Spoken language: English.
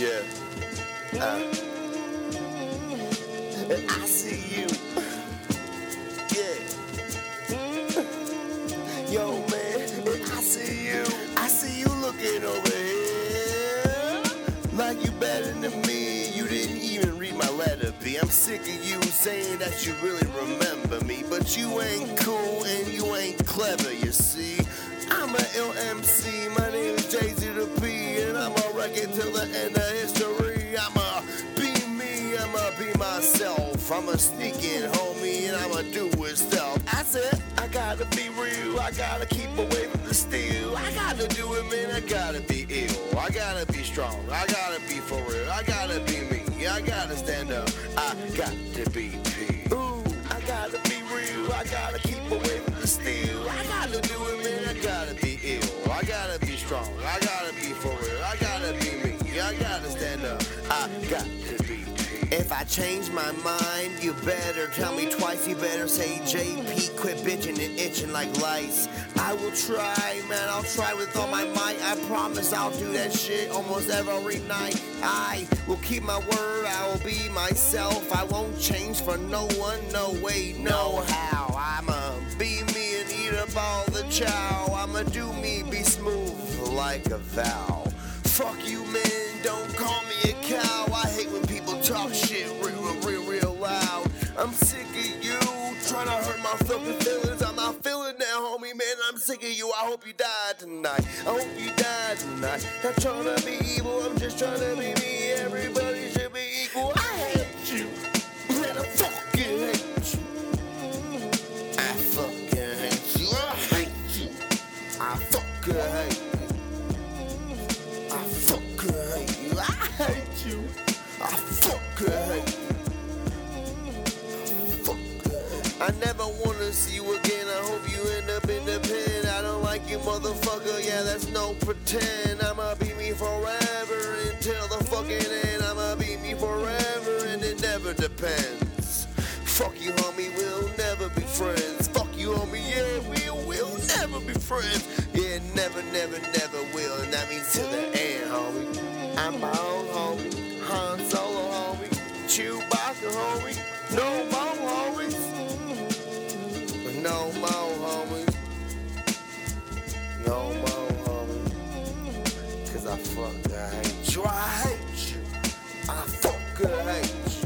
Yeah. Uh, I see you. Yeah. Yo, man, I see you. I see you looking over here. Like you better than me. You didn't even read my letter, B. I'm sick of you saying that you really remember me. But you ain't cool and you ain't clever, you see. I'm a LMC, my I'ma myself. I'm a sneaking homie, and I'ma do it stealth. I said, I gotta be real, I gotta keep away from the steel. I gotta do it, man, I gotta be ill. I gotta be strong, I gotta be for real, I gotta be me, I gotta stand up, I got to be P. Ooh, I gotta be real, I gotta keep away from the steel. I gotta do it, man, I gotta be ill. I gotta be strong, I gotta be for real, I gotta be me, I gotta stand up, I got. If I change my mind, you better tell me twice. You better say JP, quit bitching and itching like lice. I will try, man, I'll try with all my might. I promise I'll do that shit almost every night. I will keep my word, I will be myself. I won't change for no one, no way, no how. I'ma be me and eat up all the chow. I'ma do me, be smooth like a vow. Fuck you, man, don't call me a cow. I'm sick of you trying to hurt my fucking feelings. I'm not feeling that, homie, man. I'm sick of you. I hope you die tonight. I hope you die tonight. Not trying to be evil, I'm just trying to be me. Everybody should be equal. I hate you. Man, I fucking hate you. I fucking hate you. I hate you. I fucking hate you. I fucking hate you. I hate you. I never wanna see you again. I hope you end up in the pen. I don't like you, motherfucker. Yeah, that's no pretend. I'ma be me forever until the fucking end. I'ma be me forever, and it never depends. Fuck you, homie. We'll never be friends. Fuck you, homie. Yeah, we will never be friends. Yeah, never, never, never I fucking hate you. I hate you. I hate you. I fucking hate you.